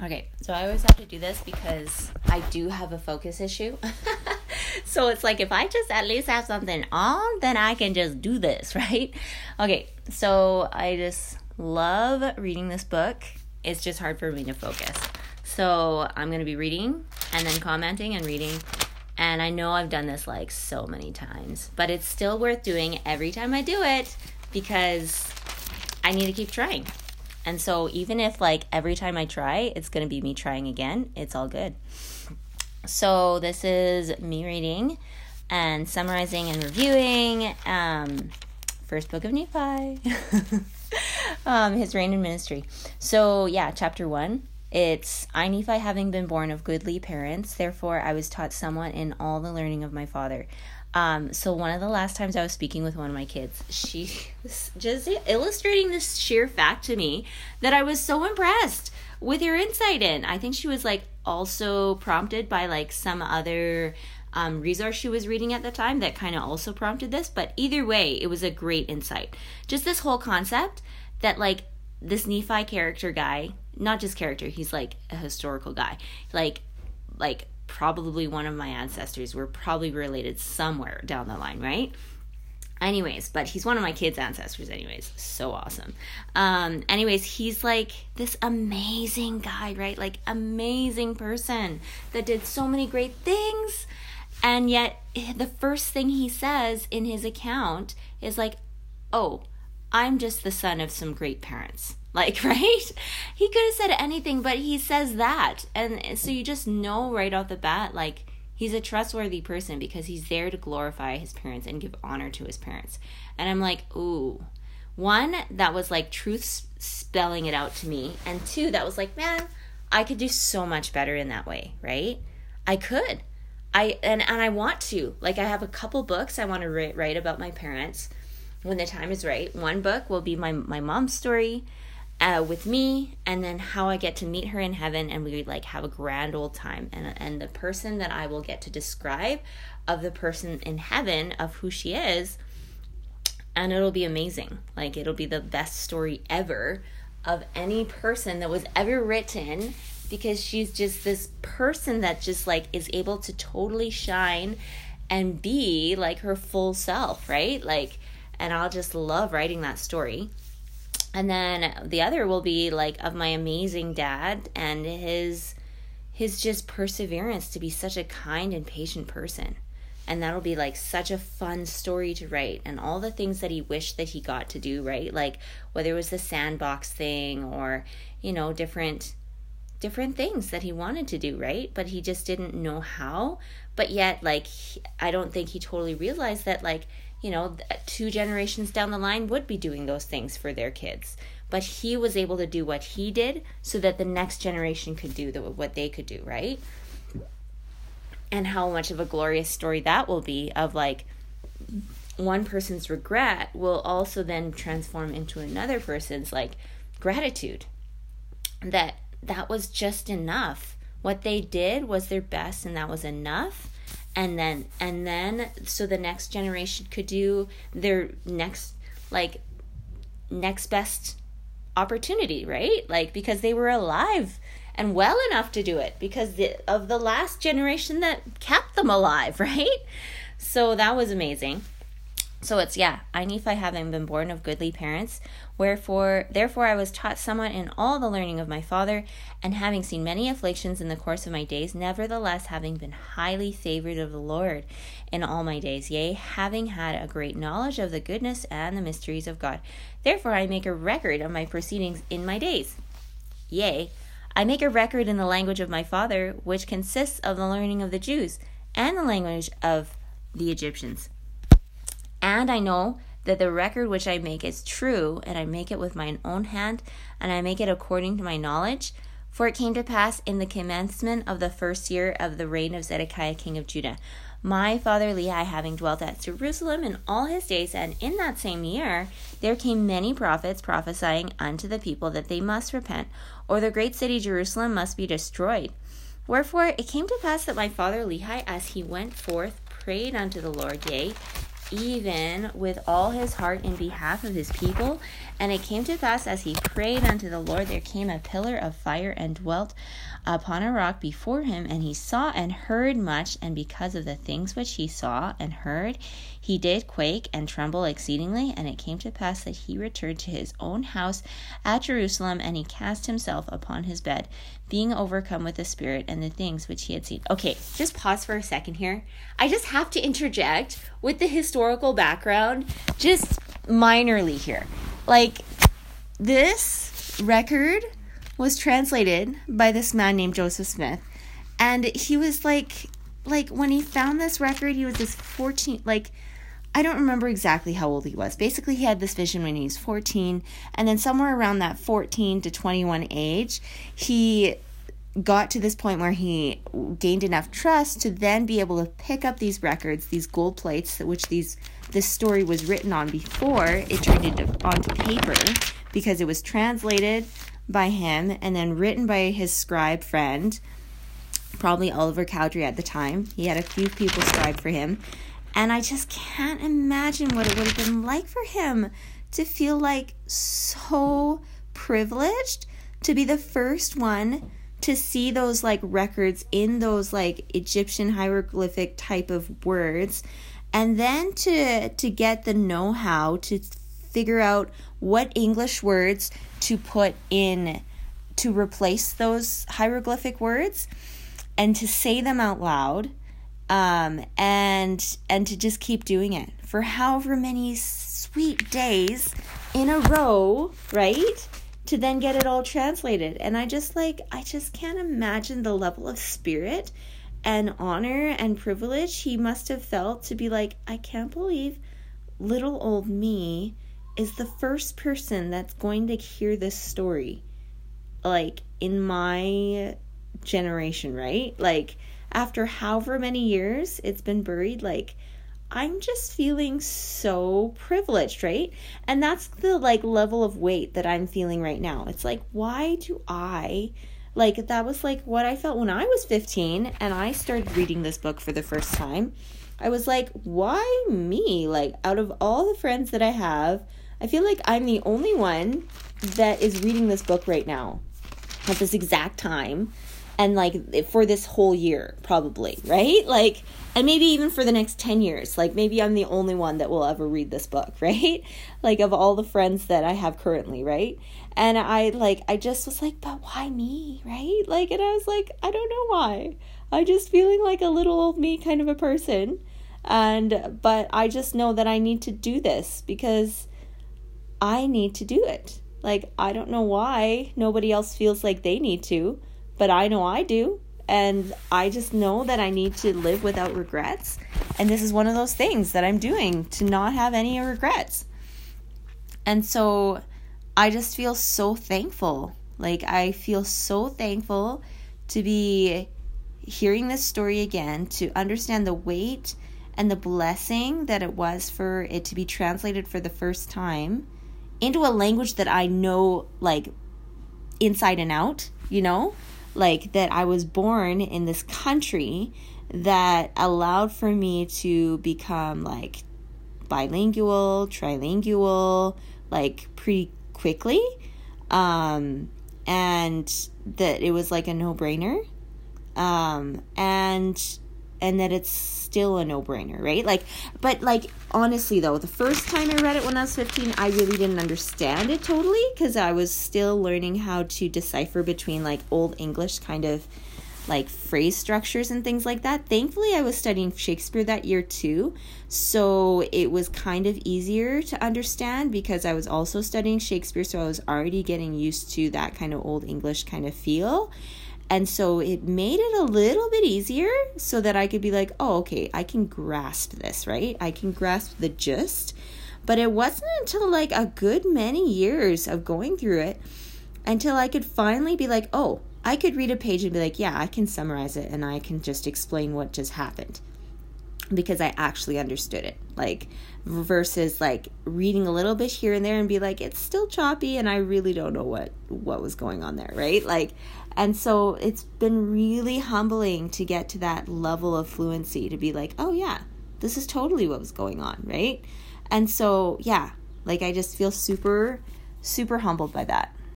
Okay, so I always have to do this because I do have a focus issue. so it's like if I just at least have something on, then I can just do this, right? Okay, so I just love reading this book. It's just hard for me to focus. So I'm going to be reading and then commenting and reading. And I know I've done this like so many times, but it's still worth doing every time I do it because I need to keep trying. And so even if like every time I try, it's going to be me trying again, it's all good. So this is me reading and summarizing and reviewing um, first book of Nephi, um, his reign and ministry. So yeah, chapter one. It's I Nephi having been born of goodly parents, therefore I was taught somewhat in all the learning of my father. Um, so one of the last times I was speaking with one of my kids, she was just illustrating this sheer fact to me that I was so impressed with your insight in. I think she was like also prompted by like some other um, resource she was reading at the time that kind of also prompted this. But either way, it was a great insight. Just this whole concept that like this Nephi character guy, not just character, he's like a historical guy, like like probably one of my ancestors. We're probably related somewhere down the line, right? Anyways, but he's one of my kids' ancestors, anyways. So awesome. Um, anyways, he's like this amazing guy, right? Like, amazing person that did so many great things. And yet, the first thing he says in his account is like, oh, I'm just the son of some great parents. Like, right? He could have said anything, but he says that. And so you just know right off the bat, like, he's a trustworthy person because he's there to glorify his parents and give honor to his parents. And I'm like, ooh. One, that was like truth spelling it out to me. And two, that was like, man, I could do so much better in that way, right? I could. I and and I want to. Like I have a couple books I want to write, write about my parents when the time is right. One book will be my my mom's story uh, with me and then how I get to meet her in heaven and we like have a grand old time. And and the person that I will get to describe of the person in heaven of who she is and it'll be amazing. Like it'll be the best story ever of any person that was ever written because she's just this person that just like is able to totally shine and be like her full self right? Like and I'll just love writing that story and then the other will be like of my amazing dad and his his just perseverance to be such a kind and patient person. And that'll be like such a fun story to write and all the things that he wished that he got to do right? Like whether it was the sandbox thing or you know different different things that he wanted to do right but he just didn't know how but yet like i don't think he totally realized that like you know, two generations down the line would be doing those things for their kids. But he was able to do what he did so that the next generation could do the, what they could do, right? And how much of a glorious story that will be of like one person's regret will also then transform into another person's like gratitude. That that was just enough. What they did was their best and that was enough. And then and then so the next generation could do their next like next best opportunity right? Like because they were alive and well enough to do it because the, of the last generation that kept them alive right? So that was amazing so it's yeah, I Nephi having been born of goodly parents, wherefore therefore I was taught somewhat in all the learning of my father, and having seen many afflictions in the course of my days, nevertheless having been highly favored of the Lord in all my days, yea, having had a great knowledge of the goodness and the mysteries of God. Therefore I make a record of my proceedings in my days. Yea, I make a record in the language of my father, which consists of the learning of the Jews, and the language of the Egyptians and I know that the record which I make is true, and I make it with mine own hand, and I make it according to my knowledge. For it came to pass in the commencement of the first year of the reign of Zedekiah king of Judah, my father Lehi having dwelt at Jerusalem in all his days, and in that same year there came many prophets prophesying unto the people that they must repent, or the great city Jerusalem must be destroyed. Wherefore it came to pass that my father Lehi, as he went forth, prayed unto the Lord, yea, even with all his heart in behalf of his people. And it came to pass as he prayed unto the Lord, there came a pillar of fire and dwelt upon a rock before him, and he saw and heard much. And because of the things which he saw and heard, he did quake and tremble exceedingly. And it came to pass that he returned to his own house at Jerusalem, and he cast himself upon his bed, being overcome with the Spirit and the things which he had seen. Okay, just pause for a second here. I just have to interject with the historical background, just minorly here. Like, this record was translated by this man named Joseph Smith. And he was like, like when he found this record, he was this 14, like, I don't remember exactly how old he was. Basically, he had this vision when he was 14, and then somewhere around that 14 to 21 age, he got to this point where he gained enough trust to then be able to pick up these records, these gold plates, which these this story was written on before it turned into onto paper because it was translated by him and then written by his scribe friend, probably Oliver Cowdery at the time. He had a few people scribe for him. And I just can't imagine what it would have been like for him to feel like so privileged to be the first one to see those like records in those like Egyptian hieroglyphic type of words and then to to get the know-how to figure out what English words to put in to replace those hieroglyphic words and to say them out loud um, and and to just keep doing it for however many sweet days in a row right to then get it all translated and i just like i just can't imagine the level of spirit and honor and privilege he must have felt to be like i can't believe little old me is the first person that's going to hear this story like in my generation, right? Like after however many years it's been buried, like I'm just feeling so privileged, right? And that's the like level of weight that I'm feeling right now. It's like why do I like that was like what I felt when I was 15 and I started reading this book for the first time. I was like, why me? Like out of all the friends that I have, I feel like I'm the only one that is reading this book right now at this exact time and like for this whole year probably right? Like and maybe even for the next 10 years. Like maybe i'm the only one that will ever read this book right? Like of all the friends that i have currently right? And i like i just was like but why me? Right? Like and i was like i don't know why. I just feeling like a little old me kind of a person. And but i just know that i need to do this because I need to do it. Like, I don't know why nobody else feels like they need to, but I know I do. And I just know that I need to live without regrets. And this is one of those things that I'm doing to not have any regrets. And so I just feel so thankful. Like, I feel so thankful to be hearing this story again, to understand the weight and the blessing that it was for it to be translated for the first time into a language that I know like inside and out, you know? Like that I was born in this country that allowed for me to become like bilingual, trilingual, like pretty quickly. Um, and that it was like a no brainer. Um, and and that it's still a no-brainer, right? Like but like honestly though, the first time I read it when I was 15, I really didn't understand it totally cuz I was still learning how to decipher between like old English kind of like phrase structures and things like that. Thankfully, I was studying Shakespeare that year too, so it was kind of easier to understand because I was also studying Shakespeare, so I was already getting used to that kind of old English kind of feel. And so it made it a little bit easier so that I could be like, oh, okay, I can grasp this, right? I can grasp the gist. But it wasn't until like a good many years of going through it until I could finally be like, oh, I could read a page and be like, yeah, I can summarize it and I can just explain what just happened because I actually understood it. Like versus like reading a little bit here and there and be like it's still choppy and I really don't know what what was going on there, right? Like and so it's been really humbling to get to that level of fluency to be like, "Oh yeah, This is totally what was going on, right? And so, yeah, like I just feel super, super humbled by that.